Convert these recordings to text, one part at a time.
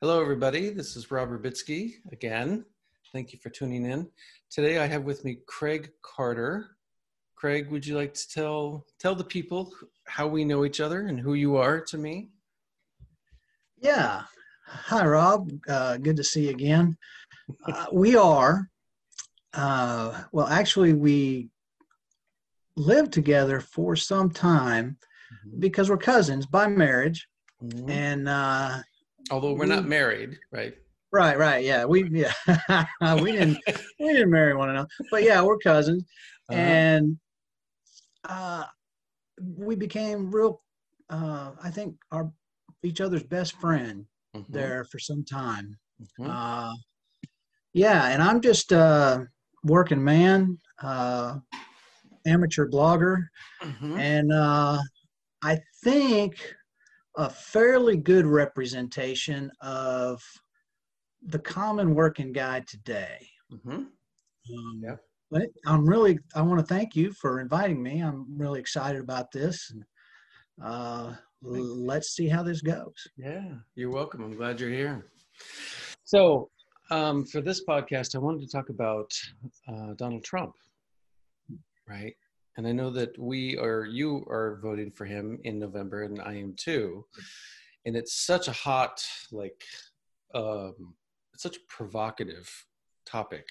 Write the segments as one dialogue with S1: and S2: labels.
S1: Hello, everybody. This is Rob Rubitsky again. Thank you for tuning in. Today, I have with me Craig Carter. Craig, would you like to tell tell the people how we know each other and who you are to me?
S2: Yeah. Hi, Rob. Uh, good to see you again. Uh, we are, uh, well, actually, we lived together for some time
S1: Mhm.
S2: because we're cousins by marriage.
S1: Mhm.
S2: And uh,
S1: Although we're not married, right?
S2: right, right, yeah, we yeah we didn't we didn't marry one another, but yeah, we're cousins,
S1: Uh-huh.
S2: and uh, we became real. Uh, I think our each other's best friend
S1: Mhm.
S2: there for some time.
S1: Mhm.
S2: Uh, yeah, and I'm just a working man, uh, amateur blogger,
S1: Mhm.
S2: and uh, I think a fairly good representation of the common working guy today.
S1: Mhm.
S2: Um,
S1: Yeah.
S2: But I'm really, I want to thank you for inviting me. I'm really excited about this. And, uh, let's see how this goes.
S1: Yeah, you're welcome. I'm glad you're here. So, um, for this podcast, I wanted to talk about uh, Donald Trump, right? And I know that we are, you are voting for him in November, and I am too. And it's such a hot, like, um, it's such a provocative topic,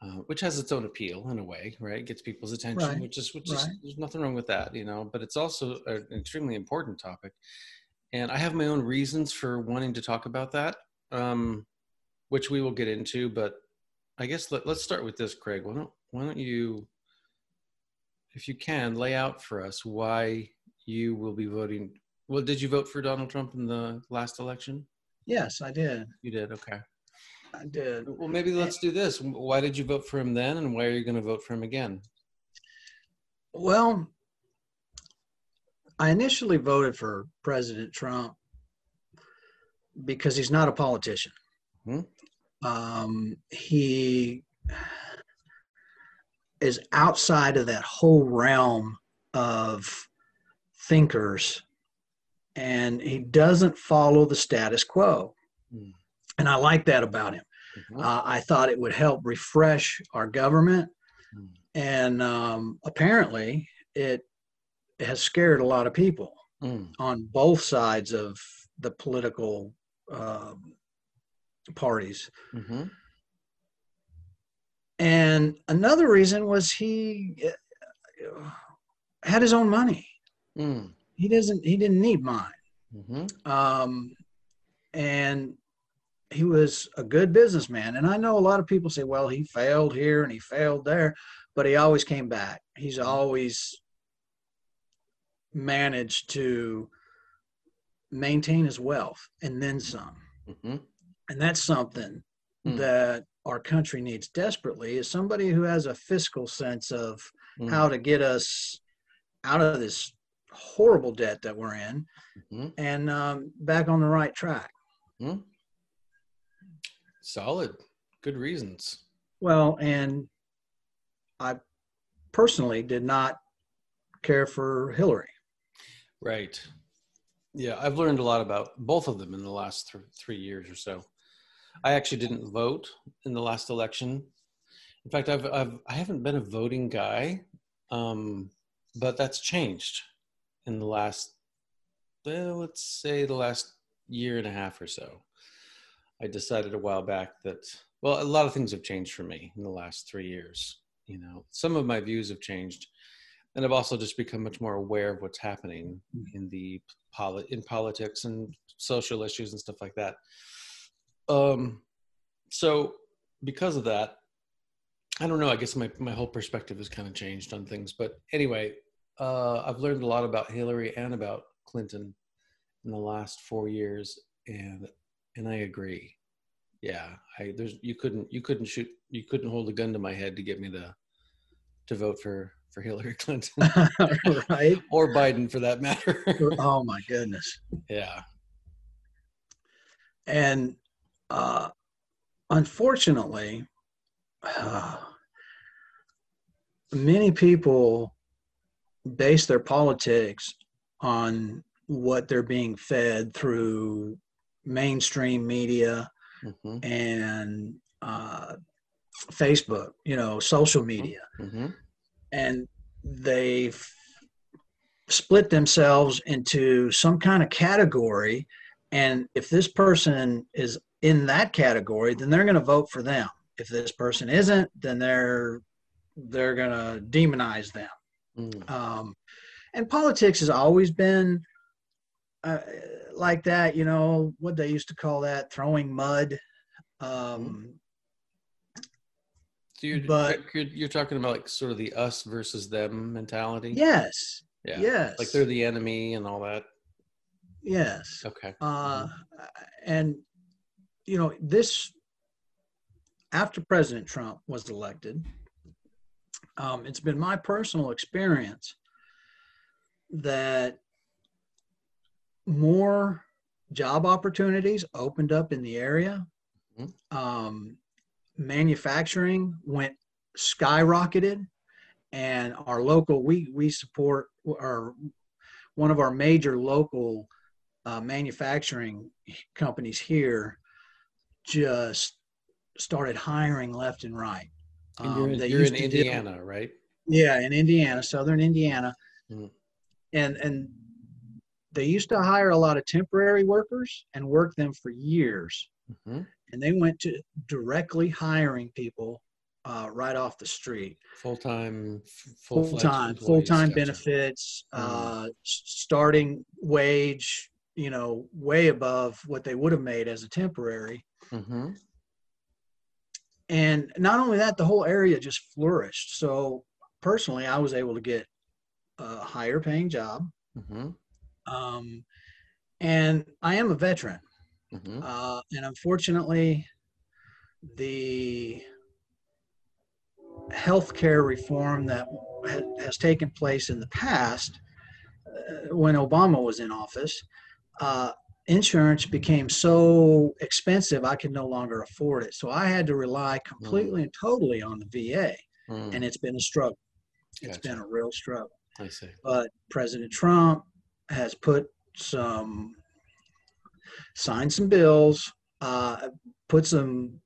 S1: uh, which has its own appeal in a way, right? Gets people's attention,
S2: Right,
S1: which is, which is, there's nothing wrong with that, you know. But it's also an extremely important topic and I have my own reasons for wanting to talk about that, um, which we will get into. But I guess let, let's start with this, Craig. Why don't why don't you, if you can, lay out for us why you will be voting? Well, did you vote for Donald Trump in the last election?
S2: Yes, I did.
S1: You did. Okay.
S2: I did.
S1: Well, maybe let's do this. Why did you vote for him then, and why are you going to vote for him again?
S2: Well, I initially voted for President Trump because he's not a politician.
S1: Hmm.
S2: Um, he is outside of that whole realm of thinkers, and he doesn't follow the status quo.
S1: Hmm.
S2: And I like that about him.
S1: Mhm.
S2: Uh, I thought it would help refresh our government,
S1: Hmm.
S2: and um, apparently it has scared a lot of people
S1: Mm,
S2: on both sides of the political um, parties.
S1: mhm.
S2: And another reason was he uh, had his own money.
S1: Mm,
S2: He doesn't. He didn't need mine.
S1: mhm.
S2: um, and he was a good businessman. And I know a lot of people say, well, he failed here and he failed there, but he always came back. He's always managed to maintain his wealth and then some.
S1: Mhm.
S2: And that's something
S1: Hmm.
S2: that our country needs desperately is somebody who has a fiscal sense of
S1: Mm,
S2: how to get us out of this horrible debt that we're in
S1: mhm.
S2: and um, back on the right track.
S1: Hmm. Solid. Good reasons.
S2: Well, and I personally did not care for Hillary.
S1: Right. Yeah, I've learned a lot about both of them in the last th- three years or so. I actually didn't vote in the last election. In fact, I've, I've I haven't been a voting guy, um, but that's changed in the last, well, let's say, the last year and a half or so. I decided a while back that well, a lot of things have changed for me in the last three years. You know, some of my views have changed, and I've also just become much more aware of what's happening in the in politics and social issues and stuff like that. Um, so because of that, I don't know. I guess my my whole perspective has kind of changed on things. But anyway, uh, I've learned a lot about Hillary and about Clinton in the last four years, and and I agree. Yeah, I there's you couldn't you couldn't shoot you couldn't hold a gun to my head to get me to to vote for for Hillary Clinton
S2: right?
S1: or Biden for that matter.
S2: Oh my goodness.
S1: yeah.
S2: And uh, unfortunately, uh, many people base their politics on what they're being fed through mainstream media
S1: Mhm,
S2: and uh, Facebook, you know, social media,
S1: mhm.
S2: and they've split themselves into some kind of category. And if this person is in that category, then they're going to vote for them. If this person isn't, then they're they're going to demonize them.
S1: Mm,
S2: Um, and politics has always been uh, like that. You know what they used to call that throwing mud. Um,
S1: So you're,
S2: But-
S1: you're you're talking about like sort of the us versus them mentality.
S2: yes,
S1: Yeah.
S2: yes,
S1: Like they're the enemy and all that.
S2: yes.
S1: Okay.
S2: Uh, and you know this after President Trump was elected, um, it's been my personal experience that more job opportunities opened up in the area.
S1: Mhm.
S2: Um, manufacturing went skyrocketed, and our local we we support our one of our major local uh, manufacturing companies here just started hiring left and right.
S1: And you're
S2: Um,
S1: in,
S2: they
S1: you're in
S2: to deal-
S1: Indiana, right?
S2: yeah, in Indiana, southern Indiana.
S1: Mm.
S2: And and they used to hire a lot of temporary workers and work them for years.
S1: hmm
S2: And they went to directly hiring people uh, right off the street.
S1: Full time, full
S2: Full time, full time benefits,
S1: Mm.
S2: uh, starting wage, you know, way above what they would have made as a temporary.
S1: Hmm
S2: And not only that, the whole area just flourished. So personally, I was able to get a higher paying job.
S1: hmm
S2: Um, and I am a veteran.
S1: hmm
S2: Uh, and unfortunately, the healthcare reform that ha- has taken place in the past, uh, when Obama was in office, uh, insurance became so expensive I could no longer afford it. So I had to rely completely and totally on the VA,
S1: Mm,
S2: and it's been a struggle. It's
S1: Gotcha.
S2: been a real struggle
S1: I see.
S2: but President Trump has put some, signed some bills, uh, put some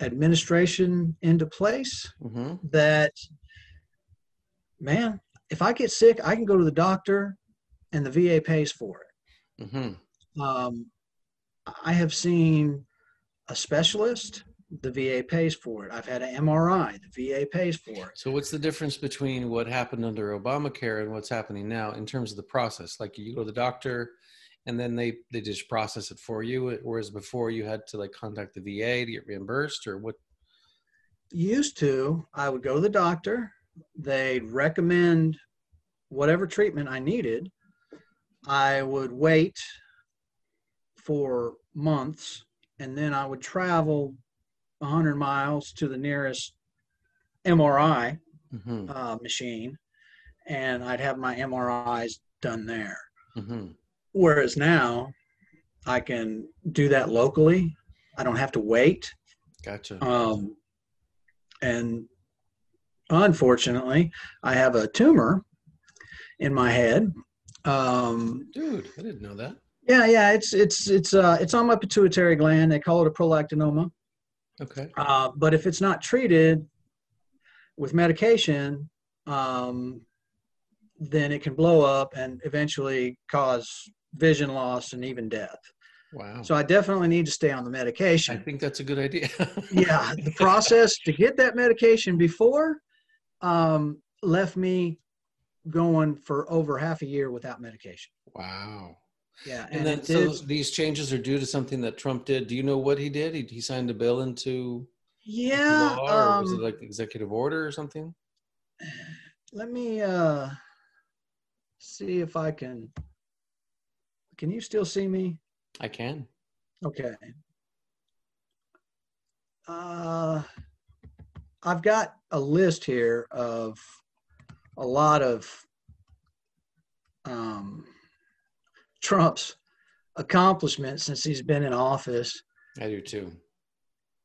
S2: administration into place
S1: hmm
S2: that, man, if I get sick, I can go to the doctor and the VA pays for it.
S1: Hmm
S2: Um, I have seen a specialist, the VA pays for it. I've had an MRI, the VA pays for it.
S1: So what's the difference between what happened under Obamacare and what's happening now in terms of the process? Like you go to the doctor and then they, they just process it for you. Whereas before you had to like contact the VA to get reimbursed or what?
S2: used to i would go to the doctor they'd recommend whatever treatment i needed i would wait for months and then i would travel 100 miles to the nearest mri
S1: hmm
S2: uh, machine and i'd have my mris done there
S1: hmm
S2: whereas now i can do that locally i don't have to wait
S1: Gotcha.
S2: um, and unfortunately, I have a tumor in my head. Um,
S1: Dude, I didn't know that.
S2: yeah, yeah, it's it's it's uh, it's on my pituitary gland. They call it a prolactinoma.
S1: Okay.
S2: Uh, but if it's not treated with medication, um, then it can blow up and eventually cause vision loss and even death.
S1: Wow.
S2: So I definitely need to stay on the medication.
S1: I think that's a good idea.
S2: yeah, the process to get that medication before um, left me going for over half a year without medication.
S1: Wow.
S2: Yeah,
S1: And,
S2: and,
S1: then
S2: it
S1: so these changes are due to something that Trump did. Do you know what he did? He, he signed a bill into
S2: Yeah,
S1: law, or was it
S2: um,
S1: like executive order or something?
S2: let me uh, see if I can. Can you still see me?
S1: I can.
S2: Okay. Uh, I've got a list here of a lot of um, Trump's accomplishments since he's been in office.
S1: I do too.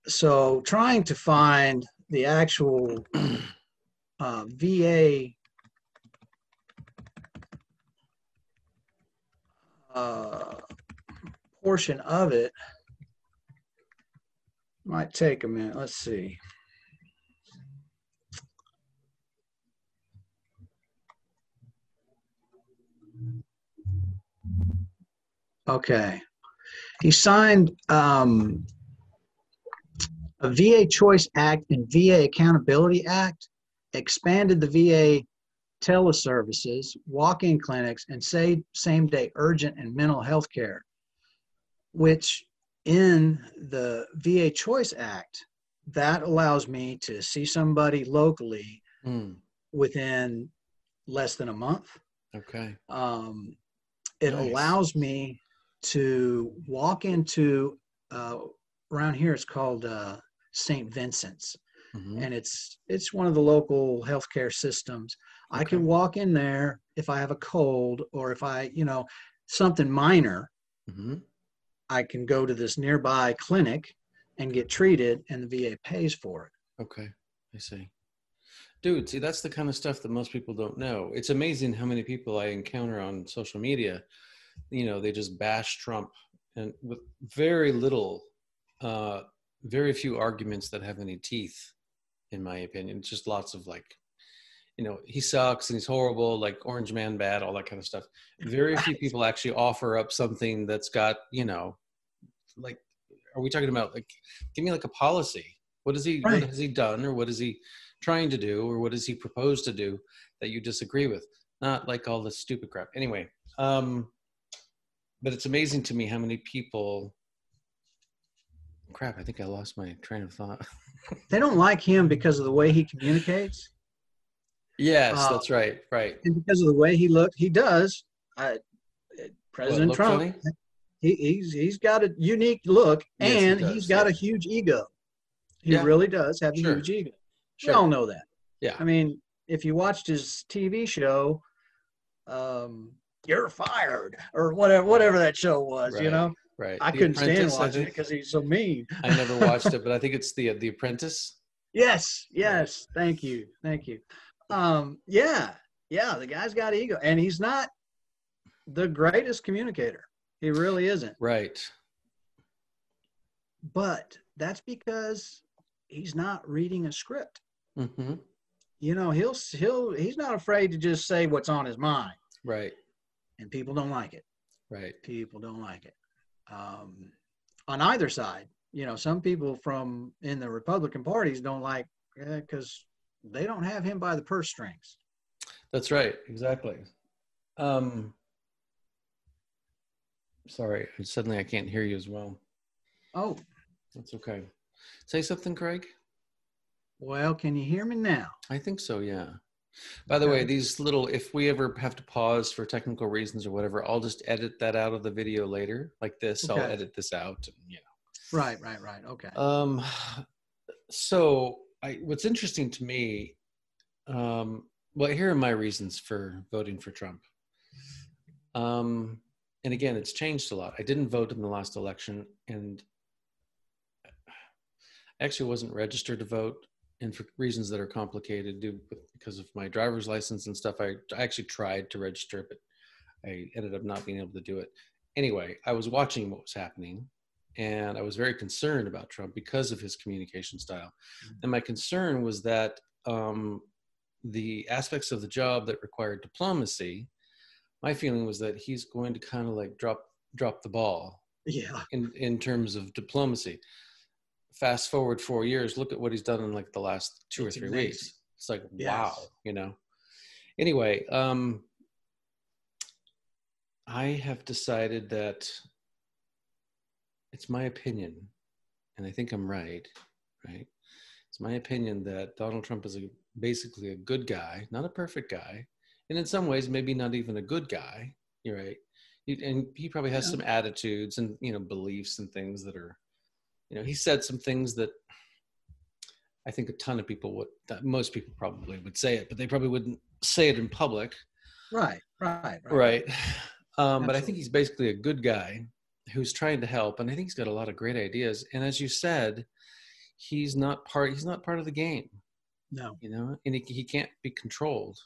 S2: So trying to find the actual uh, VA uh, portion of it might take a minute. Let's see. Okay. He signed um, a VA Choice Act and VA Accountability Act, expanded the VA teleservices, walk-in clinics, and say same-day urgent and mental health care, which in the VA Choice Act, that allows me to see somebody locally
S1: Mm,
S2: within less than a month.
S1: okay.
S2: Um, it
S1: Nice.
S2: allows me to walk into uh, around here. It's called uh, St. Vincent's,
S1: Mhm.
S2: and it's it's one of the local healthcare systems. I can walk in there if I have a cold or if I, you know, something minor.
S1: Mhm.
S2: I can go to this nearby clinic and get treated, and the VA pays for it.
S1: Okay, I see. Dude, see, that's the kind of stuff that most people don't know. It's amazing how many people I encounter on social media. You know, they just bash Trump and with very little, uh, very few arguments that have any teeth, in my opinion. It's just lots of like, you know, he sucks and he's horrible, like Orange Man bad, all that kind of stuff. Very few people actually offer up something that's got, you know, like, are we talking about like, give me like a policy? What has he,
S2: Right.
S1: what has he done or what is he trying to do or what does he propose to do that you disagree with? Not like all this stupid crap. Anyway, um, but it's amazing to me how many people. Crap! I think I lost my train of thought.
S2: They don't like him because of the way he communicates
S1: yes,
S2: Uh,
S1: that's right. Right.
S2: and because of the way he looked. He does. I, President
S1: look
S2: Trump,
S1: funny?
S2: he, he's he's got a unique look,
S1: Yes, he
S2: and
S1: does,
S2: he's got
S1: yeah.
S2: a huge ego. He
S1: Yeah.
S2: really does have a
S1: Sure.
S2: huge ego.
S1: Sure.
S2: We all know that.
S1: Yeah.
S2: I mean, if you watched his TV show, um, "You're Fired" or whatever whatever that show was, you know,
S1: Right.
S2: I
S1: The
S2: couldn't stand
S1: Apprentice, I
S2: watching it because he's so mean.
S1: I never watched it, but I think it's the the Apprentice.
S2: Yes, yes. Thank you, thank you. Um, yeah, yeah. The guy's got ego, and he's not the greatest communicator. He really isn't.
S1: Right.
S2: But that's because he's not reading a script.
S1: Hmm
S2: You know, he'll he'll he's not afraid to just say what's on his mind,
S1: Right.
S2: and people don't like it.
S1: Right.
S2: People don't like it. Um, on either side, you know, some people from in the Republican parties don't like because they don't have him by the purse strings.
S1: That's right. Exactly. Um. Sorry. Suddenly, I can't hear you as well.
S2: Oh,
S1: That's okay. Say something, Craig.
S2: Well, can you hear me now?
S1: I think so, yeah. By the way, these little, if we ever have to pause for technical reasons or whatever, I'll just edit that out of the video later. Like this, I'll edit this out. And, you
S2: Right, right, right. Okay.
S1: Um, so I, what's interesting to me, um, well, here are my reasons for voting for Trump. Um, and again, it's changed a lot. I didn't vote in the last election, and I actually wasn't registered to vote, and for reasons that are complicated, due because of my driver's license and stuff. I, I actually tried to register, but I ended up not being able to do it. Anyway, I was watching what was happening, and I was very concerned about Trump because of his communication style. And my concern was that um, the aspects of the job that required diplomacy, my feeling was that he's going to kind of like drop drop the ball
S2: yeah.
S1: in in terms of diplomacy. Fast forward four years, look at what he's done in like the last two or three weeks. It's like
S2: Yes.
S1: wow, you know. Anyway, um, I have decided that it's my opinion, and I think I'm right. Right? It's my opinion that Donald Trump is a, basically a good guy, not a perfect guy, and in some ways maybe not even a good guy. You're right. He, and he probably has
S2: Yeah.
S1: some attitudes and you know beliefs and things that are, you know, he said some things that I think a ton of people would, that most people probably would say it, but they probably wouldn't say it in public.
S2: Right, right, right.
S1: Right. Um, but I think he's basically a good guy who's trying to help, and I think he's got a lot of great ideas. And as you said, he's not part. He's not part of the game,
S2: No,
S1: you know, and he, he can't be controlled.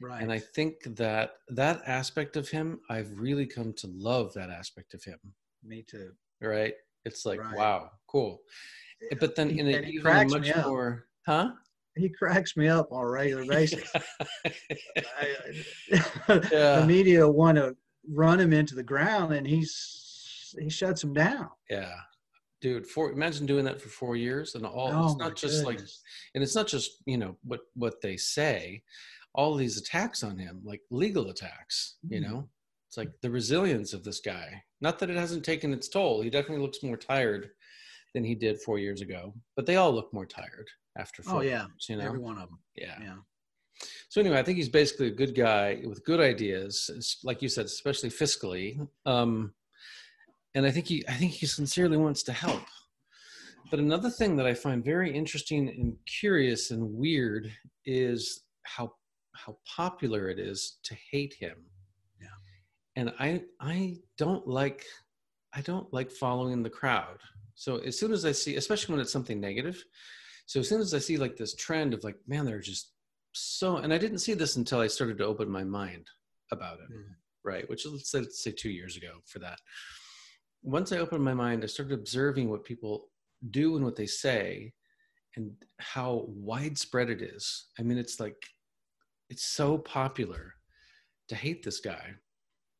S2: right.
S1: And I think that that aspect of him, I've really come to love that aspect of him.
S2: Me too.
S1: Right? It's like,
S2: Right.
S1: wow, cool. But then
S2: He-
S1: in a, even a
S2: cracks
S1: much
S2: me up.
S1: more, huh?
S2: He cracks me up on a regular basis. I,
S1: Yeah.
S2: the media want to run him into the ground, and he's he shuts him down.
S1: yeah. Dude, four imagine doing that for four years and all
S2: Oh,
S1: it's not just like and it's not just you know what what they say all these attacks on him like legal attacks you
S2: Mhm.
S1: know it's like the resilience of this guy. Not that it hasn't taken its toll. He definitely looks more tired than he did four years ago but they all look more tired after four
S2: Oh yeah,
S1: years, you know?
S2: Every one of them.
S1: yeah.
S2: Yeah.
S1: so anyway i think he's basically a good guy with good ideas like you said especially fiscally. Um and i think he i think he sincerely wants to help. But another thing that i find very interesting and curious and weird is how how popular it is to hate him. And i i don't like i don't like following the crowd. So as soon as i see especially when it's something negative so as soon as i see like this trend of like man they're just so and i didn't see this until i started to open my mind about it
S2: Mm.
S1: right? Which is let's say two years ago for that. Once i opened my mind i started observing what people do and what they say and how widespread it is. I mean it's like it's so popular to hate this guy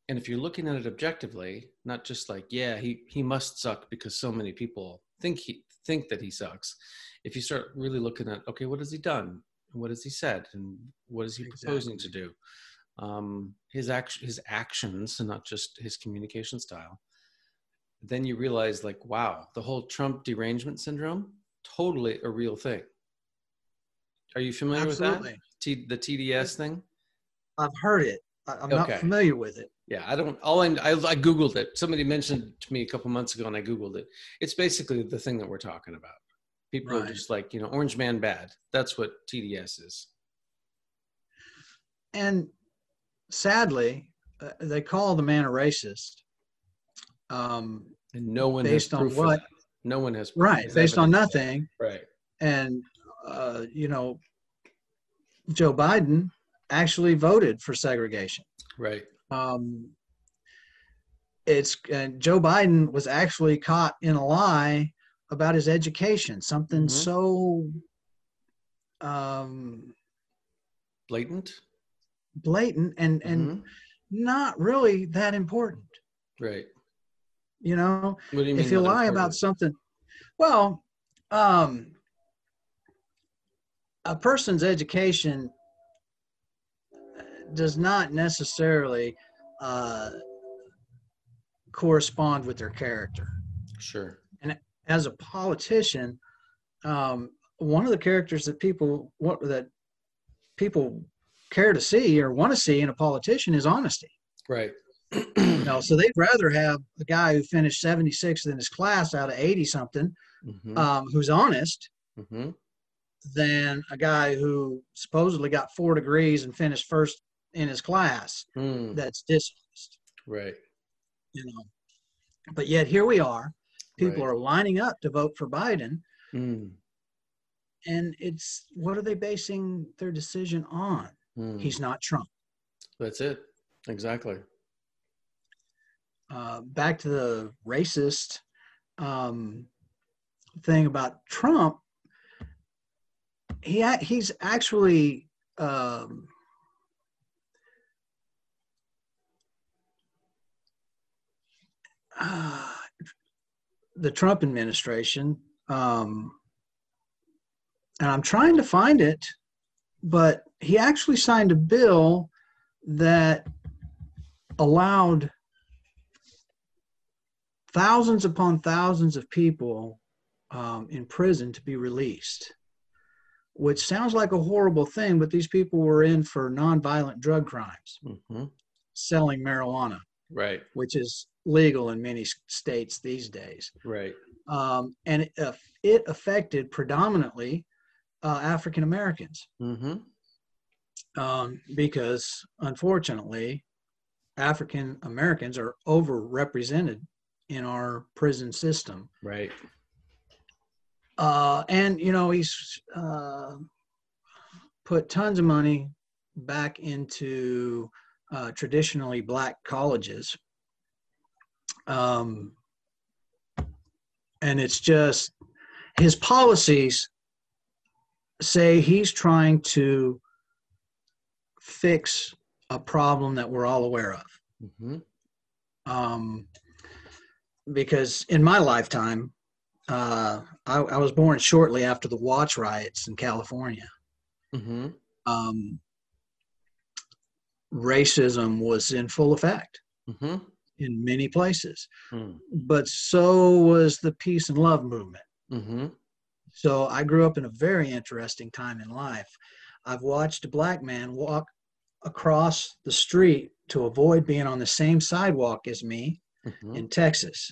S1: and if you're looking at it objectively not just like yeah he he must suck because so many people think he think that he sucks. If you start really looking at okay what has he done? What has he said? And what is he proposing to do? Um, his action his actions and not just his communication style. Then you realize like wow the whole trump derangement syndrome totally a real thing. Are you familiar with that? T- the tds thing?
S2: I've heard it. I, I'm
S1: Okay.
S2: not familiar with it.
S1: Yeah i don't all I, I i googled it somebody mentioned to me a couple months ago and i googled it it's basically the thing that we're talking about people are just like you know orange man bad that's what tds is
S2: And sadly, uh, they call the man a racist. Um,
S1: and no one
S2: Based
S1: has
S2: on what?
S1: no one has
S2: right, based on
S1: evidence that.
S2: nothing.
S1: right
S2: And uh, you know, Joe Biden actually voted for segregation.
S1: right
S2: Um, it's and Joe Biden was actually caught in a lie about his education, something
S1: Mhm.
S2: so um,
S1: blatant
S2: blatant and and
S1: Mhm.
S2: not really that important.
S1: right
S2: You know,
S1: what do you mean
S2: if you lie about something, well, um, a person's education does not necessarily uh, correspond with their character.
S1: sure And
S2: As a politician, um, one of the characters that people what that people care to see or want to see in a politician is honesty.
S1: right
S2: You know, so they'd rather have a guy who finished 76th in his class out of 80 something,
S1: Mhm.
S2: um, who's honest,
S1: Mhm.
S2: than a guy who supposedly got four degrees and finished first in his class
S1: Mm,
S2: that's dishonest.
S1: right
S2: You know, but yet here we are. People
S1: Right.
S2: are lining up to vote for Biden,
S1: Mm,
S2: and it's what are they basing their decision on?
S1: mm.
S2: He's not Trump.
S1: that's it exactly
S2: uh, back to the racist um, thing about Trump, he he's actually um, uh, the Trump administration, um, and I'm trying to find it, but he actually signed a bill that allowed thousands upon thousands of people um, in prison to be released, which sounds like a horrible thing, but these people were in for nonviolent drug crimes,
S1: hmm
S2: selling marijuana,
S1: right.
S2: Which is legal in many states these days.
S1: right
S2: Um, and it, uh, it affected predominantly uh, African Americans
S1: hmm
S2: um, because unfortunately, African Americans are overrepresented in our prison system.
S1: right
S2: Uh, and, you know, he's uh, put tons of money back into uh, traditionally black colleges. Um, and it's just his policies say he's trying to fix a problem that we're all aware of.
S1: Mm-hmm.
S2: Um, because in my lifetime, uh, I, I, was born shortly after the Watts riots in California.
S1: Mm-hmm.
S2: Um, racism was in full effect
S1: mm-hmm.
S2: In many places,
S1: mm.
S2: but so was the peace and love movement.
S1: Mm-hmm.
S2: So I grew up in a very interesting time in life. I've watched a black man walk across the street to avoid being on the same sidewalk as me
S1: Mm-hmm.
S2: in Texas.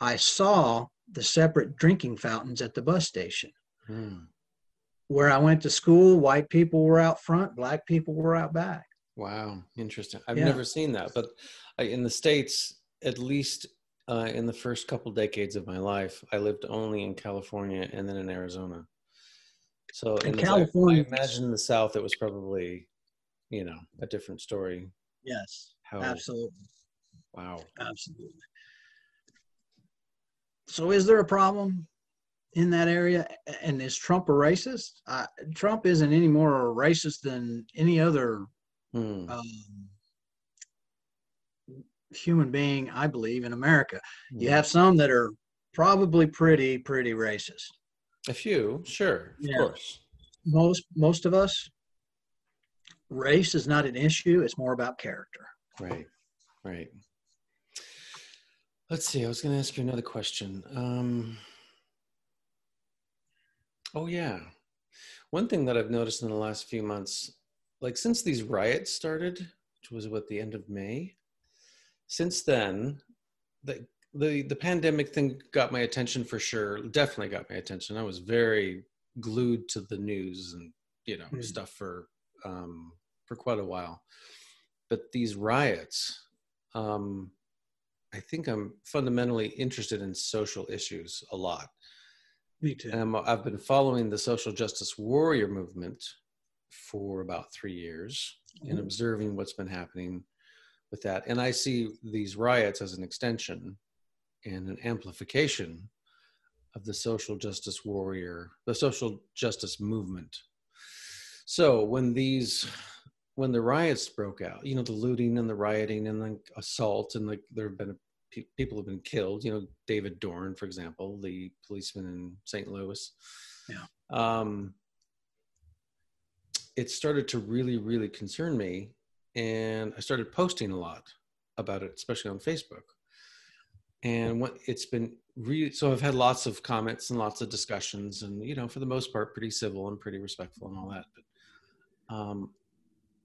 S2: I saw the separate drinking fountains at the bus station.
S1: Mm.
S2: Where I went to school, white people were out front, black people were out back.
S1: Wow, interesting. I've
S2: Yeah.
S1: never seen that, but in the states, at least uh, in the first couple decades of my life, I lived only in California and then in Arizona. So
S2: In
S1: in
S2: California-
S1: I imagine in the South, it was probably, you know, a different story.
S2: Yes,
S1: How
S2: absolutely.
S1: wow.
S2: Absolutely. So, is there a problem in that area? And is Trump a racist? Uh, Trump isn't any more a racist than any other
S1: Hmm.
S2: um, human being, I believe, in America. You have some that are probably pretty, pretty racist.
S1: a few, sure, of
S2: Yeah.
S1: course.
S2: Most, most of us, race is not an issue. It's more about character.
S1: Right, right. Let's see. I was going to ask you another question. Um, oh yeah, one thing that I've noticed in the last few months, like since these riots started, which was what the end of May. Since then, the the the pandemic thing got my attention for sure. Definitely got my attention. I was very glued to the news and you know
S2: Mm.
S1: stuff for um, for quite a while. But these riots, um, I think I'm fundamentally interested in social issues a lot.
S2: Me too.
S1: And I've been following the social justice warrior movement for about three years and
S2: Mhm.
S1: observing what's been happening with that. And I see these riots as an extension and an amplification of the social justice warrior, the social justice movement. So when these, when the riots broke out, you know, the looting and the rioting and the assault, and like there have been pe- people have been killed. You know, David Dorn, for example, the policeman in St. Louis.
S2: Yeah.
S1: Um, it started to really, really concern me, and I started posting a lot about it, especially on Facebook. And what it's been really so I've had lots of comments and lots of discussions, and you know, for the most part, pretty civil and pretty respectful and all that. But um,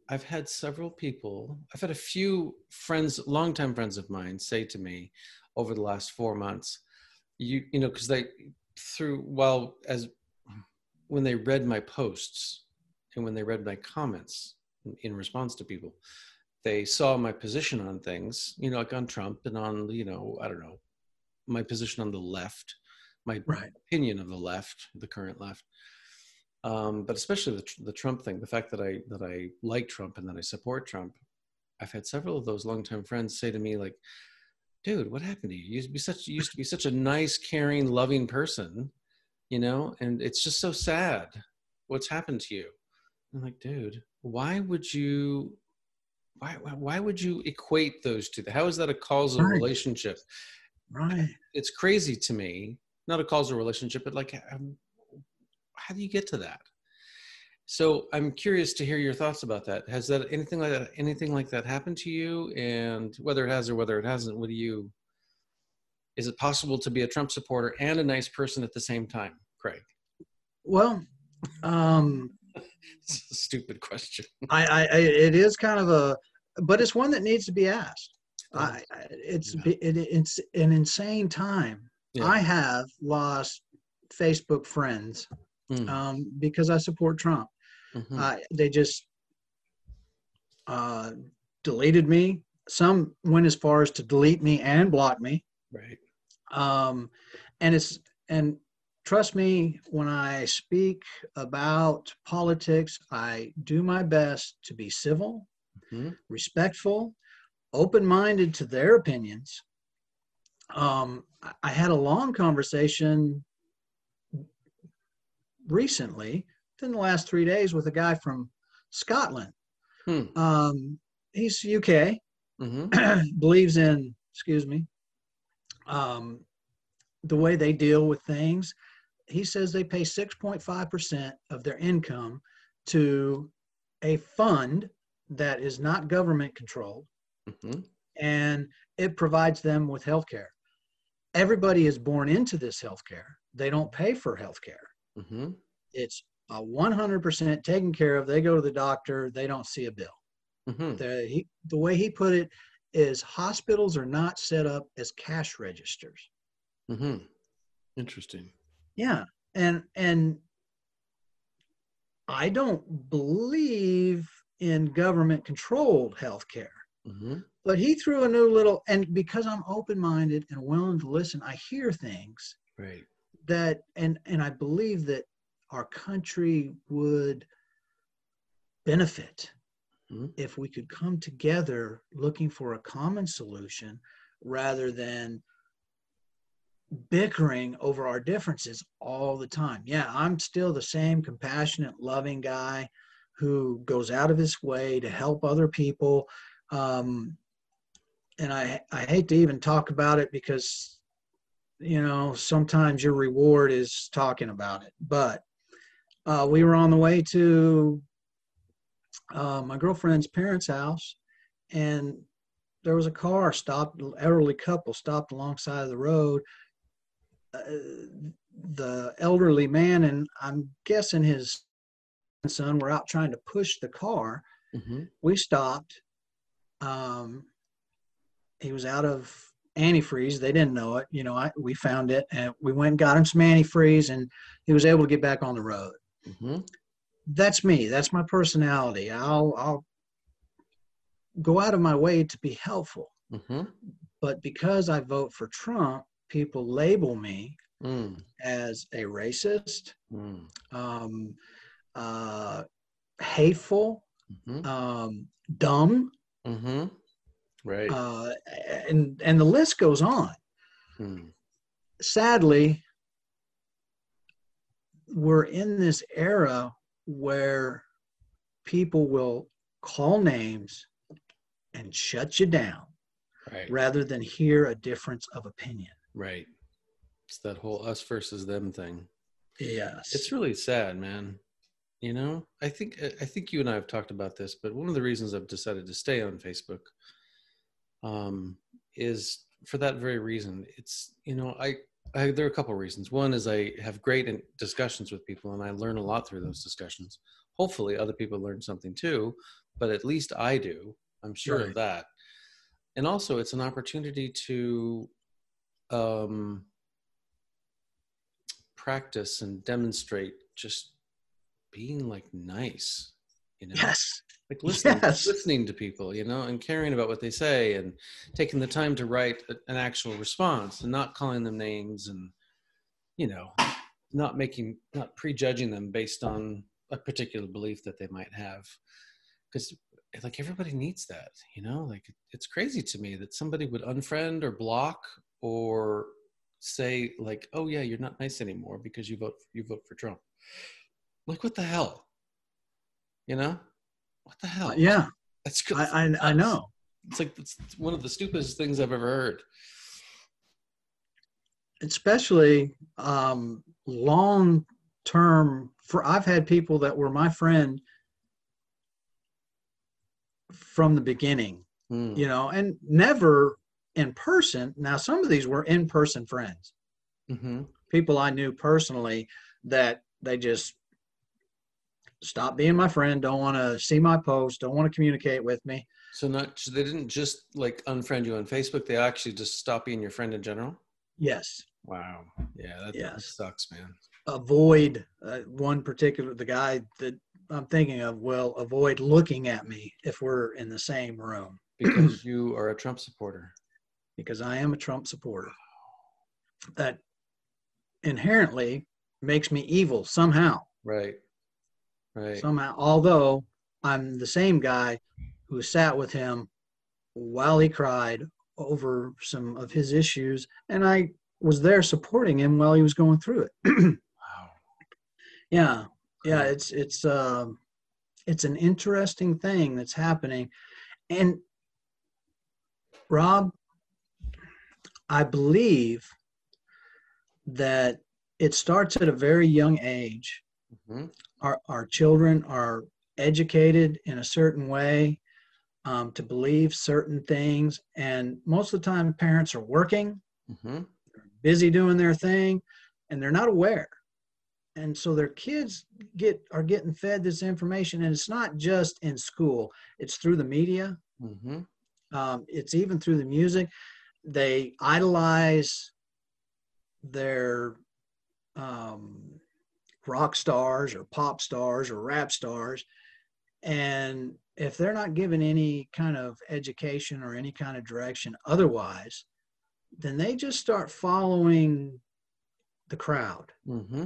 S1: I've had several people, I've had a few friends, longtime friends of mine, say to me over the last four months, you you know, because they through well as when they read my posts and when they read my comments in, response to people, they saw my position on things, you know, like on Trump and on, you know, I don't know, my position on the left, my
S2: Right.
S1: opinion of the left, the current left. Um, but especially the, the Trump thing, the fact that I that I like Trump and that I support Trump, I've had several of those longtime friends say to me like, "Dude, what happened to you? You used to be such you used to be such a nice, caring, loving person, you know, and it's just so sad what's happened to you." I'm like, "Dude, why would you why, why, would you equate those two? How is that a causal
S2: Right.
S1: relationship?
S2: Right.
S1: It's crazy to me. Not a causal relationship, but like, um, how do you get to that? So I'm curious to hear your thoughts about that. Has that anything like that, anything like that happened to you? And whether it has or whether it hasn't, what do you? Is it possible to be a Trump supporter and a nice person at the same time, Craig?
S2: Well, um,
S1: stupid question.
S2: I, I, it is kind of a, but it's one that needs to be asked. I, I- it's
S1: Yeah.
S2: it, it's an insane time.
S1: Yeah.
S2: I have lost Facebook friends
S1: Mm,
S2: um, because I support Trump.
S1: mhm,
S2: I, they just uh, deleted me. Some went as far as to delete me and block me.
S1: right.
S2: Um, and it's and trust me when I speak about politics, I do my best to be civil,
S1: Mhm.
S2: respectful, open-minded to their opinions. um, I had a long conversation recently, within the last three days, with a guy from Scotland.
S1: Hmm.
S2: Um, he's UK,
S1: Mm-hmm.
S2: believes in, excuse me, um, the way they deal with things. He says they pay 6.5% of their income to a fund that is not government controlled
S1: Mm-hmm.
S2: and it provides them with health care. Everybody is born into this health care. They don't pay for health care.
S1: Mm-hmm.
S2: It's a 100% taken care of. They go to the doctor, they don't see a bill.
S1: Mm-hmm.
S2: The, he, the way he put it is hospitals are not set up as cash registers.
S1: Mm-hmm. Interesting.
S2: Yeah. And, and I don't believe in government controlled health care.
S1: Mm-hmm.
S2: But he threw a new little, and because I'm open minded and willing to listen, I hear things
S1: Right.
S2: that, and, and I believe that our country would benefit
S1: Mhm.
S2: if we could come together looking for a common solution rather than bickering over our differences all the time. Yeah, I'm still the same compassionate, loving guy who goes out of his way to help other people. Um, and I, I hate to even talk about it because, you know, sometimes your reward is talking about it. But uh, we were on the way to uh, my girlfriend's parents' house, and there was a car stopped, elderly couple stopped alongside of the road. Uh, the elderly man and I'm guessing his son were out trying to push the car.
S1: Mm-hmm.
S2: We stopped. Um, he was out of antifreeze. They didn't know it. You know, I, we found it and we went and got him some antifreeze, and he was able to get back on the road
S1: Mm-hmm.
S2: that's me that's my personality i'll i'll go out of my way to be helpful
S1: Mm-hmm.
S2: but because i vote for trump people label me
S1: Mm.
S2: as a racist
S1: Mm.
S2: um, uh, hateful
S1: Mm-hmm.
S2: um, dumb
S1: Mm-hmm. Right.
S2: uh, and and the list goes on
S1: Mm.
S2: sadly we're in this era where people will call names and shut you down
S1: Right.
S2: rather than hear a difference of opinion.
S1: Right. It's that whole us versus them thing.
S2: Yes.
S1: It's really sad, man. You know, I think I think you and I have talked about this, but one of the reasons I've decided to stay on Facebook um, is for that very reason. It's you know, I, I there are a couple of reasons. One is I have great discussions with people, and I learn a lot through those discussions. Hopefully, other people learn something too, but at least I do. I'm sure
S2: Right.
S1: of that. And also, it's an opportunity to um, practice and demonstrate just being like nice you know
S2: yes.
S1: like listening,
S2: Yes.
S1: listening to people you know and caring about what they say and taking the time to write a- an actual response and not calling them names and you know not making not prejudging them based on a particular belief that they might have because like everybody needs that you know like it's crazy to me that somebody would unfriend or block or say like oh yeah you're not nice anymore because you vote you vote for trump like what the hell you know what the hell
S2: Yeah,
S1: that's good
S2: I, I, I know.
S1: it's like it's one of the stupidest things i've ever heard
S2: Especially um, long term. For I've had people that were my friend from the beginning,
S1: Hmm.
S2: you know, and never in person. Now, some of these were in person friends.
S1: mm-hmm.
S2: people I knew personally that they just stopped being my friend, don't want to see my post, don't want to communicate with me.
S1: so not they didn't just like unfriend you on facebook they actually just stop being your friend in general
S2: Yes,
S1: wow yeah that, that
S2: Yes.
S1: sucks man
S2: avoid uh, one particular the guy that I'm thinking of will avoid looking at me if we're in the same room
S1: because you are a trump supporter
S2: because I am a Trump supporter. That inherently makes me evil somehow.
S1: right right
S2: somehow although i'm the same guy who sat with him while he cried over some of his issues, and I was there supporting him while he was going through it.
S1: wow.
S2: Yeah, yeah, it's it's um, it's an interesting thing that's happening, and Rob, I believe that it starts at a very young age.
S1: hmm
S2: Our our children are educated in a certain way um, to believe certain things, and most of the time, parents are working.
S1: Hmm
S2: busy doing their thing and they're not aware. And so their kids get are getting fed this information and it's not just in school. It's through the media.
S1: Hmm
S2: um, it's even through the music they idolize their um, rock stars or pop stars or rap stars and if they're not given any kind of education or any kind of direction otherwise then they just start following the crowd.
S1: hmm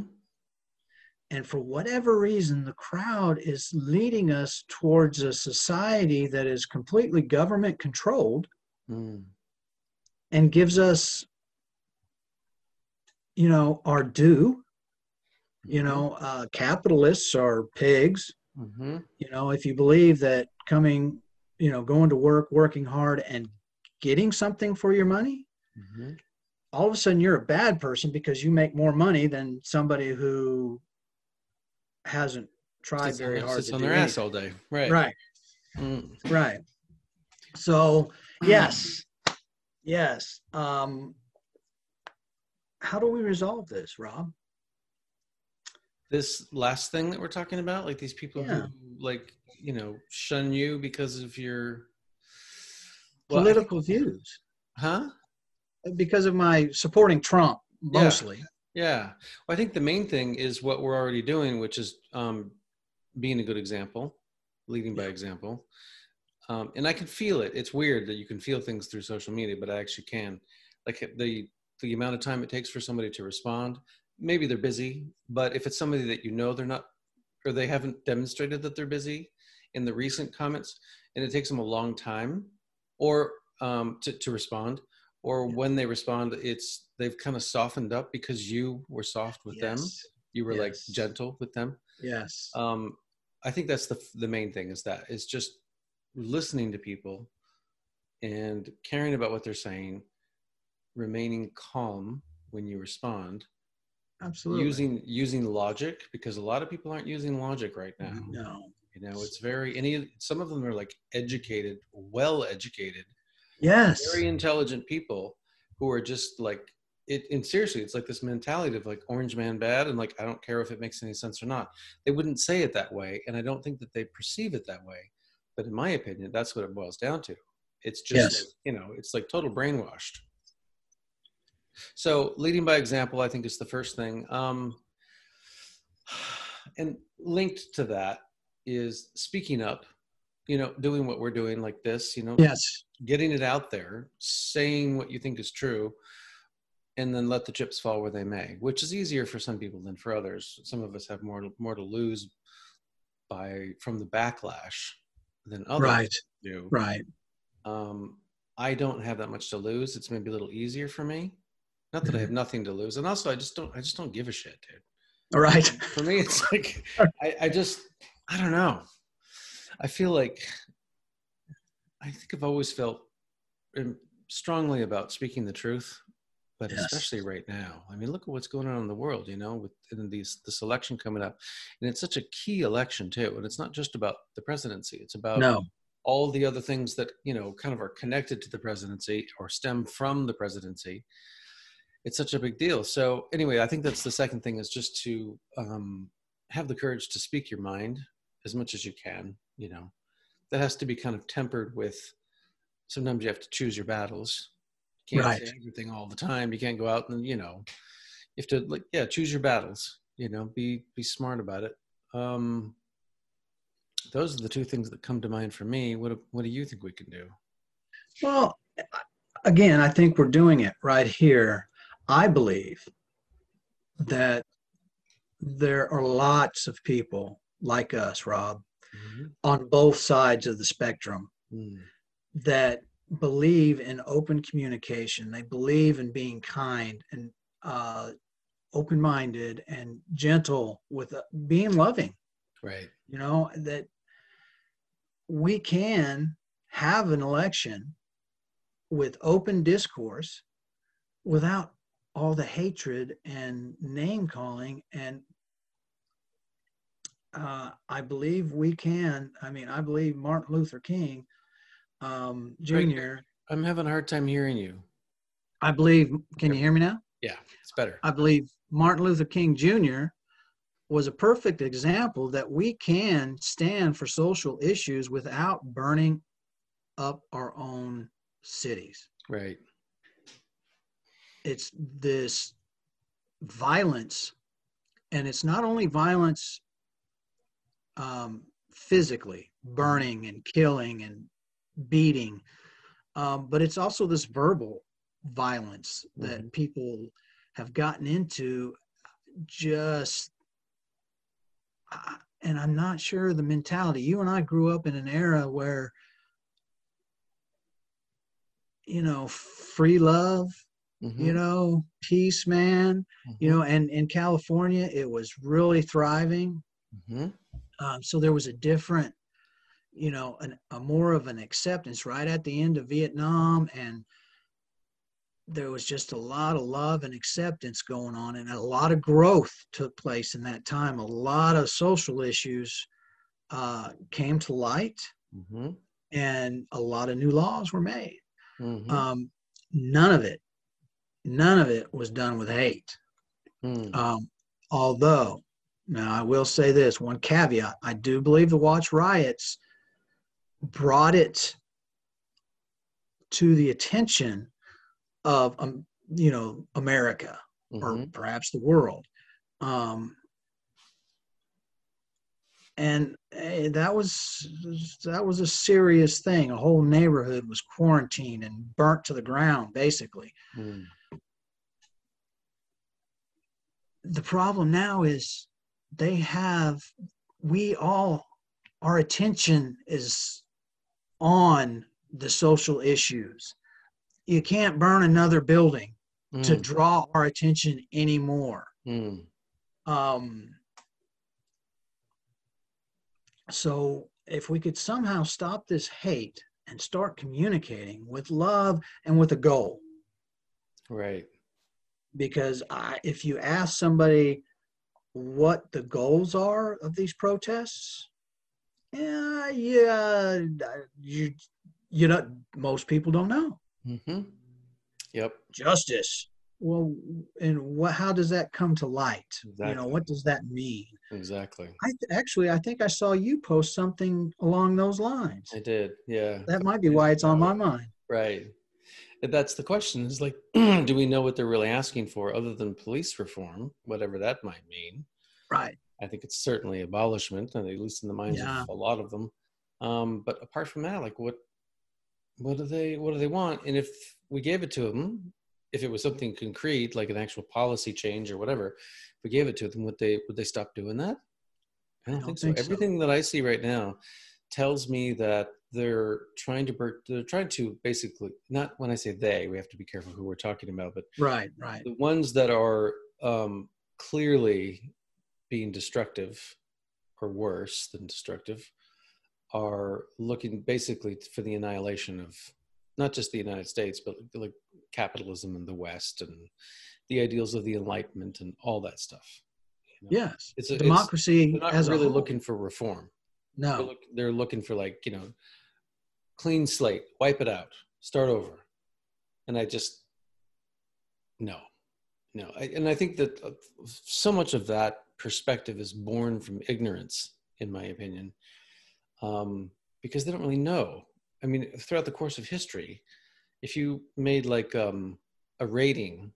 S2: And for whatever reason, the crowd is leading us towards a society that is completely government controlled
S1: Mm.
S2: And gives us, you know, our due. You know, uh, capitalists are pigs.
S1: hmm
S2: You know, if you believe that coming, you know, going to work, working hard, and getting something for your money
S1: hmm
S2: all of a sudden you're a bad person because you make more money than somebody who hasn't tried very hard
S1: sits
S2: to
S1: on
S2: do
S1: their ass all day. Right.
S2: right
S1: Mm.
S2: right so yes yes um how do we resolve this rob
S1: This last thing that we're talking about, like these people
S2: Yeah.
S1: who like, you know, shun you because of your Well, think-
S2: political views
S1: huh?
S2: because of my supporting trump
S1: Yeah.
S2: mostly
S1: Yeah. Well, I think the main thing is what we're already doing, which is um, being a good example, leading by example. Um, and I can feel it. It's weird that you can feel things through social media, but I actually can. Like the the amount of time it takes for somebody to respond. Maybe they're busy, but if it's somebody that you know they're not, or they haven't demonstrated that they're busy in the recent comments, and it takes them a long time, or um, to to respond, or
S2: Yeah.
S1: when they respond, it's they've kind of softened up because you were soft with them. You were like gentle with them.
S2: yes
S1: Um, I think that's the the main thing is that is just listening to people and caring about what they're saying, remaining calm when you respond,
S2: absolutely.
S1: Using using logic because a lot of people aren't using logic right now.
S2: no.
S1: You know, it's very any some of them are like educated, well educated,
S2: yes.
S1: very intelligent people who are just like it and seriously it's like this mentality of like orange man bad and like i don't care if it makes any sense or not. They wouldn't say it that way and i don't think that they perceive it that way but in my opinion that's what it boils down to. It's just
S2: Yes.
S1: like, you know it's like total brainwashed. So leading by example i think is the first thing. Um and linked to that is speaking up you know doing what we're doing like this you know
S2: yes.
S1: getting it out there, saying what you think is true, and then let the chips fall where they may, which is easier for some people than for others. Some of us have more more to lose by from the backlash than others
S2: right
S1: do.
S2: right
S1: Um, I don't have that much to lose. It's maybe a little easier for me. Not that I have nothing to lose, and also I just don't. I just don't give a shit, dude.
S2: all right
S1: For me, it's like I, I just I don't know. I feel like I think I've always felt um, strongly about speaking the truth, but
S2: Yes.
S1: especially right now. I mean, look at what's going on in the world, you know, with in these this election coming up, and it's such a key election too. And it's not just about the presidency; it's about
S2: no
S1: all the other things that you know kind of are connected to the presidency or stem from the presidency it's such a big deal so anyway i think that's the second thing is just to um, have the courage to speak your mind as much as you can you know that has to be kind of tempered with sometimes you have to choose your battles you can't
S2: Right.
S1: say everything all the time you can't go out and you know you have to like yeah choose your battles you know be be smart about it um those are the two things that come to mind for me what do, what do you think we can do
S2: Well, again, I think we're doing it right here. I believe that there are lots of people like us, Rob, on both sides of the spectrum
S1: Mm.
S2: that believe in open communication. They believe in being kind and uh, open minded and gentle with uh, being loving.
S1: Right.
S2: You know, that we can have an election with open discourse without all the hatred and name calling and uh, I believe we can. I mean, I believe Martin Luther King um, Jr.
S1: I'm having a hard time hearing you.
S2: I believe. Can you hear me now?
S1: Yeah, it's better.
S2: I believe Martin Luther King Jr. was a perfect example that we can stand for social issues without burning up our own cities.
S1: Right.
S2: It's this violence, and it's not only violence um, physically, burning and killing and beating, um, but it's also this verbal violence that mm-hmm. people have gotten into just uh, and i'm not sure the mentality you and i grew up in an era where you know free love mm-hmm. you know peace man mm-hmm. you know and in california it was really thriving mm-hmm. um, so there was a different you know an, a more of an acceptance right at the end of vietnam and there was just a lot of love and acceptance going on and a lot of growth took place in that time a lot of social issues uh, came to light mm-hmm. and a lot of new laws were made mm-hmm. um, none of it none of it was done with hate mm. um, although now i will say this one caveat i do believe the Watts riots brought it to the attention of um, you know America mm-hmm. or perhaps the world. Um, and hey, that was that was a serious thing. A whole neighborhood was quarantined and burnt to the ground, basically. Mm. The problem now is they have we all our attention is on the social issues. You can't burn another building mm. to draw our attention anymore. Mm. Um, so, if we could somehow stop this hate and start communicating with love and with a goal.
S1: Right.
S2: Because I, if you ask somebody what the goals are of these protests, yeah, yeah, you, you know, most people don't know.
S1: Mm-hmm. Yep.
S2: Justice. Well, and what? How does that come to light? Exactly. You know, what does that mean?
S1: Exactly.
S2: I actually, I think I saw you post something along those lines.
S1: I did. Yeah.
S2: That might be why it's on my mind.
S1: Right. That's the question. Is like, do we know what they're really asking for, other than police reform, whatever that might mean?
S2: Right.
S1: I think it's certainly abolishment, at least in the minds yeah. of a lot of them. Um, but apart from that, like what what do they what do they want? And if we gave it to them, if it was something concrete like an actual policy change or whatever, if we gave it to them, would they would they stop doing that? I don't, I don't think, think so. so. Everything that I see right now tells me that they're trying to they're trying to basically not when I say they, we have to be careful who we're talking about, but
S2: right, right.
S1: The ones that are um, clearly being destructive or worse than destructive are looking basically for the annihilation of not just the United States, but like capitalism in the West and the ideals of the Enlightenment and all that stuff.
S2: You know? Yes, it's a, democracy.
S1: It's, they're not really looking for reform.
S2: No,
S1: they're, look, they're looking for like you know, clean slate, wipe it out, start over. And I just no, no, I, and I think that uh, so much of that perspective is born from ignorance, in my opinion, um, because they don't really know. I mean, throughout the course of history, if you made like um, a rating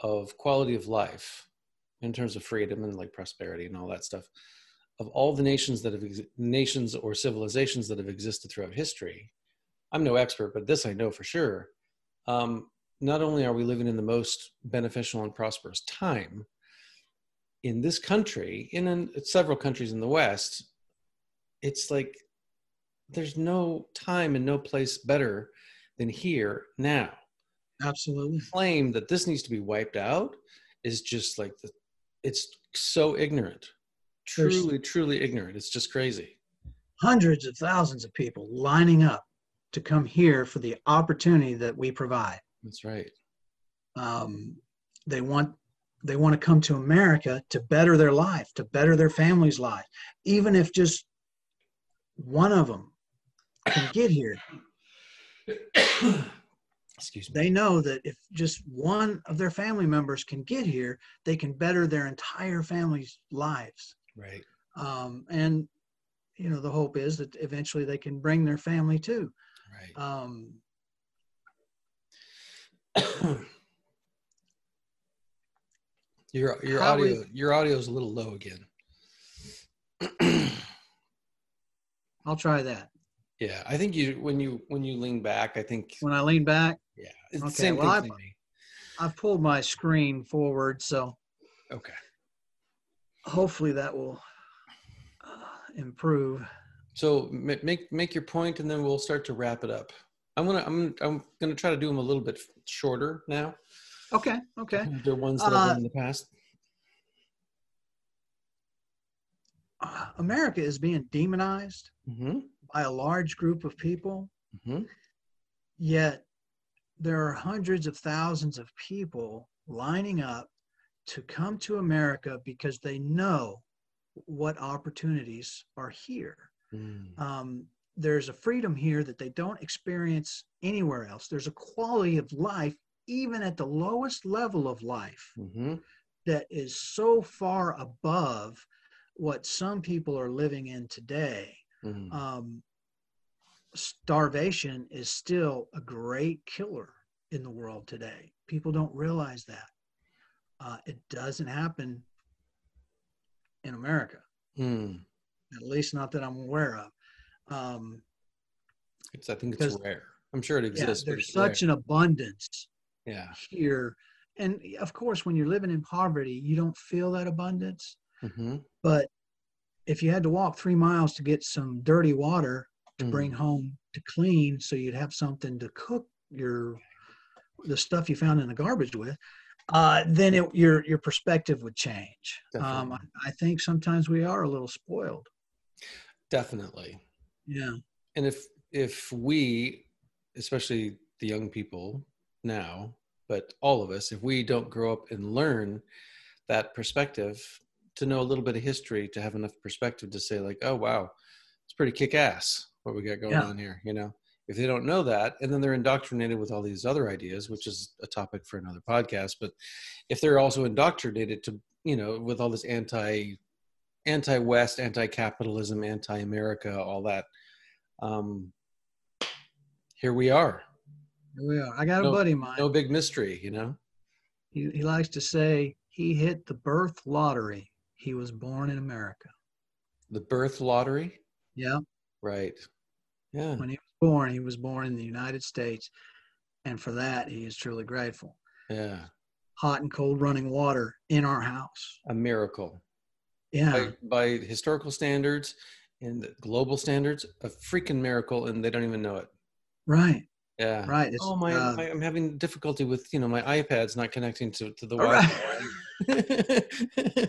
S1: of quality of life in terms of freedom and like prosperity and all that stuff of all the nations that have ex- nations or civilizations that have existed throughout history i'm no expert but this i know for sure um, not only are we living in the most beneficial and prosperous time in this country, in, in several countries in the West, it's like there's no time and no place better than here now.
S2: Absolutely.
S1: Claim that this needs to be wiped out is just like the, it's so ignorant,
S2: There's-
S1: truly, truly ignorant. It's just crazy.
S2: Hundreds of thousands of people lining up to come here for the opportunity that we provide.
S1: That's right.
S2: Um, they want they want to come to America to better their life, to better their family's life, even if just one of them can get here.
S1: Excuse me.
S2: They know that if just one of their family members can get here, they can better their entire family's lives.
S1: Right.
S2: Um, and you know, the hope is that eventually they can bring their family too.
S1: Right.
S2: Um,
S1: your your
S2: How
S1: audio
S2: is-
S1: your audio is a little low again.
S2: I'll try that.
S1: yeah, I think you when you when you lean back, I think
S2: When I lean back,
S1: yeah, it's the same
S2: well,
S1: thing
S2: I-
S1: for me.
S2: I've pulled my screen forward, so
S1: Okay.
S2: hopefully that will uh, improve.
S1: So ma- make make your point, and then we'll start to wrap it up. I'm gonna I'm I'm gonna try to do them a little bit shorter now.
S2: Okay, okay.
S1: The ones that I've
S2: Uh,
S1: done in the past.
S2: Uh, America is being demonized
S1: Mm-hmm.
S2: by a large group of people,
S1: Mm-hmm.
S2: yet there are hundreds of thousands of people lining up to come to America because they know what opportunities are here.
S1: Mm.
S2: um, there's a freedom here that they don't experience anywhere else. There's a quality of life, even at the lowest level of life,
S1: Mm-hmm.
S2: that is so far above what some people are living in today.
S1: Mm-hmm.
S2: Um, starvation is still a great killer in the world today. People don't realize that. Uh, it doesn't happen in America,
S1: Mm.
S2: at least not that I'm aware of. Um,
S1: It's I think it's rare. I'm sure it exists. but
S2: there's such
S1: rare.
S2: an abundance
S1: yeah.
S2: here. And of course, when you're living in poverty, you don't feel that abundance.
S1: Mm-hmm.
S2: But if you had to walk three miles to get some dirty water to
S1: Mm.
S2: bring home to clean, so you'd have something to cook your the stuff you found in the garbage with, uh, then it, your your perspective would change. Um, I, I think sometimes we are a little spoiled.
S1: Definitely.
S2: Yeah.
S1: and if if we especially the young people now but all of us if we don't grow up and learn that perspective to know a little bit of history to have enough perspective to say like oh wow it's pretty kick-ass what we got going
S2: Yeah.
S1: on here you know if they don't know that and then they're indoctrinated with all these other ideas which is a topic for another podcast but if they're also indoctrinated to you know with all this anti anti-west anti-capitalism anti-america all that um here we are
S2: we are. I got a buddy of mine.
S1: no big mystery you know
S2: He, he likes to say he hit the birth lottery. He was born in America.
S1: the birth lottery
S2: Yeah.
S1: right yeah
S2: When he was born, he was born in the United States. And for that, he is truly grateful.
S1: yeah
S2: Hot and cold running water in our house.
S1: a miracle
S2: Yeah.
S1: by, by historical standards and global standards a freaking miracle and they don't even know it
S2: Right.
S1: Yeah
S2: Right. It's,
S1: oh my,
S2: uh,
S1: my i'm having difficulty with you know my ipad's not connecting to, to the wi-fi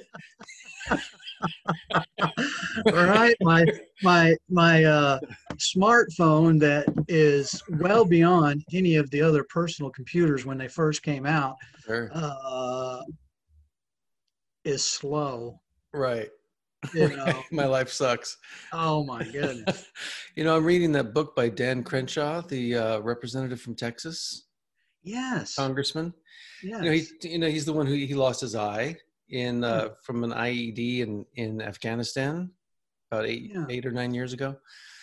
S2: right. My my my uh, smartphone that is well beyond any of the other personal computers when they first came out
S1: Sure.
S2: uh, is slow.
S1: right
S2: You know.
S1: my life sucks
S2: oh my goodness.
S1: you know i'm reading that book by dan crenshaw the uh, representative from texas
S2: Yes.
S1: congressman
S2: yes.
S1: you know he you know he's the one who he lost his eye in uh, from an IED in in Afghanistan about eight
S2: Yeah.
S1: eight or nine years ago.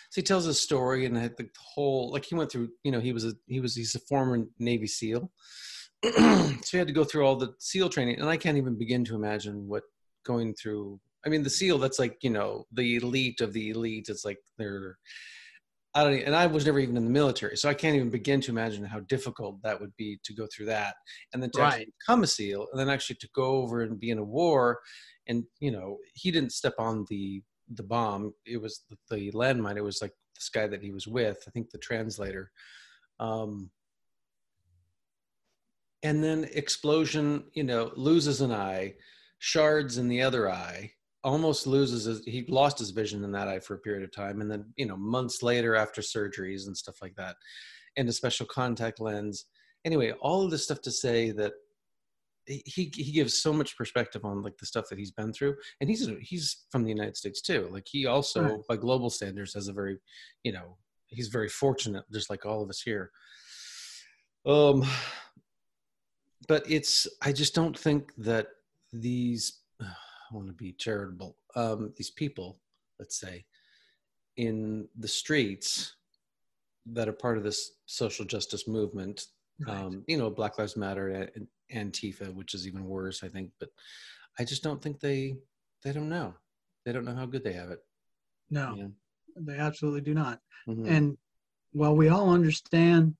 S1: So he tells his story and had the whole like he went through you know he was a he was he's a former Navy SEAL, so he had to go through all the SEAL training and I can't even begin to imagine what going through. I mean the SEAL that's like you know the elite of the elite. It's like they're I don't, and I was never even in the military, so I can't even begin to imagine how difficult that would be to go through that, and then to actually
S2: Right.
S1: become a SEAL, and then actually to go over and be in a war, and you know, he didn't step on the the bomb; it was the, the landmine. It was like this guy that he was with. I think the translator Um, and then explosion, you know, loses an eye, shards in the other eye, almost loses his, he lost his vision in that eye for a period of time. And then, you know, months later after surgeries and stuff like that, and a special contact lens. Anyway, all of this stuff to say that he he gives so much perspective on like the stuff that he's been through and he's he's from the united states too like he also right. by global standards has a very you know he's very fortunate just like all of us here um but it's i just don't think that these i want to be charitable um these people let's say in the streets that are part of this social justice movement right. um you know black lives matter and Antifa, which is even worse, I think. But I just don't think they they don't know. They don't know how good they have it.
S2: No, yeah. they absolutely do not. Mm-hmm. And while we all understand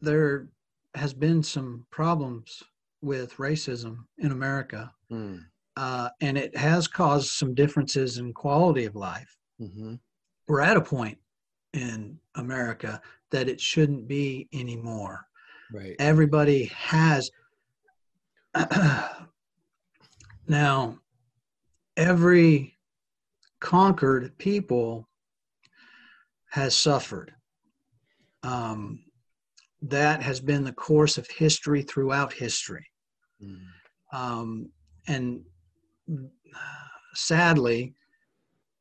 S2: there has been some problems with racism in America, mm. Uh, and it has caused some differences in quality of life. Mm-hmm. We're at a point in America that it shouldn't be anymore.
S1: Right.
S2: Everybody has. now, every conquered people has suffered. Um, that has been the course of history throughout history. Mm. Um, and sadly,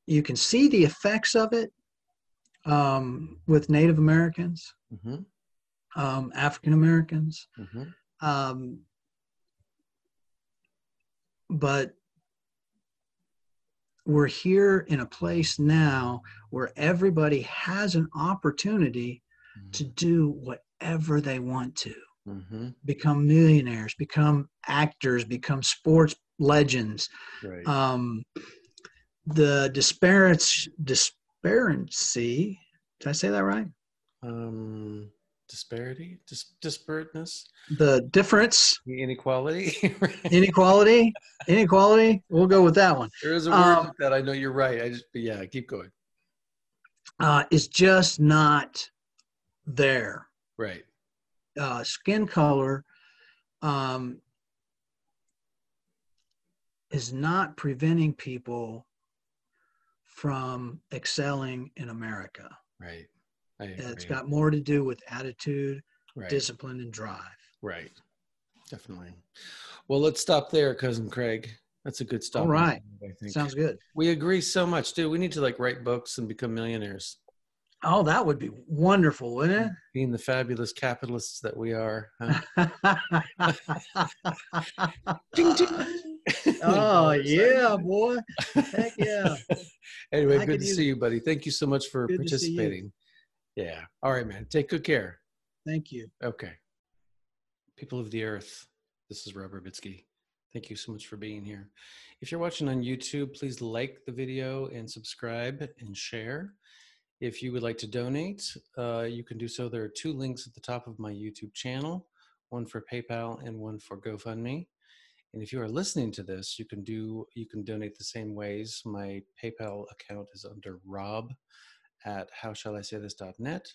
S2: you can see the effects of it um, with Native Americans. Mm-hmm um, African Americans. Mm-hmm. Um, but we're here in a place now where everybody has an opportunity mm-hmm. to do whatever they want to. Mm-hmm. Become millionaires, become actors, become sports legends. Right. Um, the disparity, disparity, did I say that right?
S1: Um, disparity, dis- disparateness,
S2: the difference,
S1: the inequality,
S2: inequality, inequality. We'll go with that one.
S1: There is a word um, that I know you're right. I just, but yeah, keep going.
S2: Uh, is just not there.
S1: Right.
S2: Uh, skin color um, is not preventing people from excelling in America.
S1: Right.
S2: It's got more to do with attitude, right. discipline, and drive.
S1: Right. Definitely. Well, let's stop there, cousin Craig. That's a good stop.
S2: All right. Sounds good.
S1: We agree so much, dude. We need to like write books and become millionaires.
S2: Oh, that would be wonderful, wouldn't it?
S1: Being the fabulous capitalists that we are. Huh?
S2: ding, ding. oh yeah, boy! Heck yeah!
S1: anyway, I good to see you, buddy. Thank you so much for participating. Yeah. All right, man. Take good care.
S2: Thank you.
S1: Okay. People of the earth, this is Rob Verbitsky. Thank you so much for being here. If you're watching on YouTube, please like the video and subscribe and share. If you would like to donate, uh, you can do so. There are two links at the top of my YouTube channel, one for PayPal and one for GoFundMe. And if you are listening to this, you can do you can donate the same ways. My PayPal account is under Rob at howshallisaythis.net.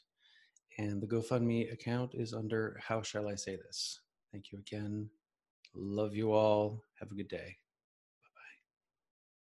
S1: And the GoFundMe account is under How Shall I Say This. Thank you again. Love you all. Have a good day.